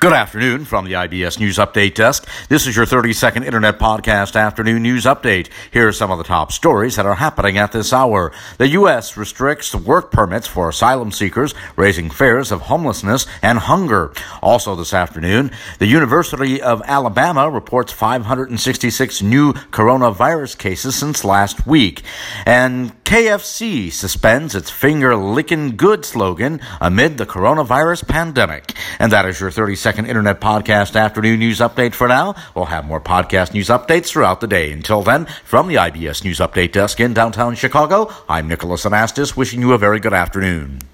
Good afternoon from the IBS News Update Desk. This is your 30 second Internet Podcast Afternoon News Update. Here are some of the top stories that are happening at this hour. The U.S. restricts work permits for asylum seekers, raising fears of homelessness and hunger. Also this afternoon, the University of Alabama reports 566 new coronavirus cases since last week. And KFC suspends its finger licking good slogan amid the coronavirus pandemic. And that is your 30 second Internet Podcast Afternoon News Update for now. We'll have more podcast news updates throughout the day. Until then, from the IBS News Update Desk in downtown Chicago, I'm Nicholas Anastas wishing you a very good afternoon.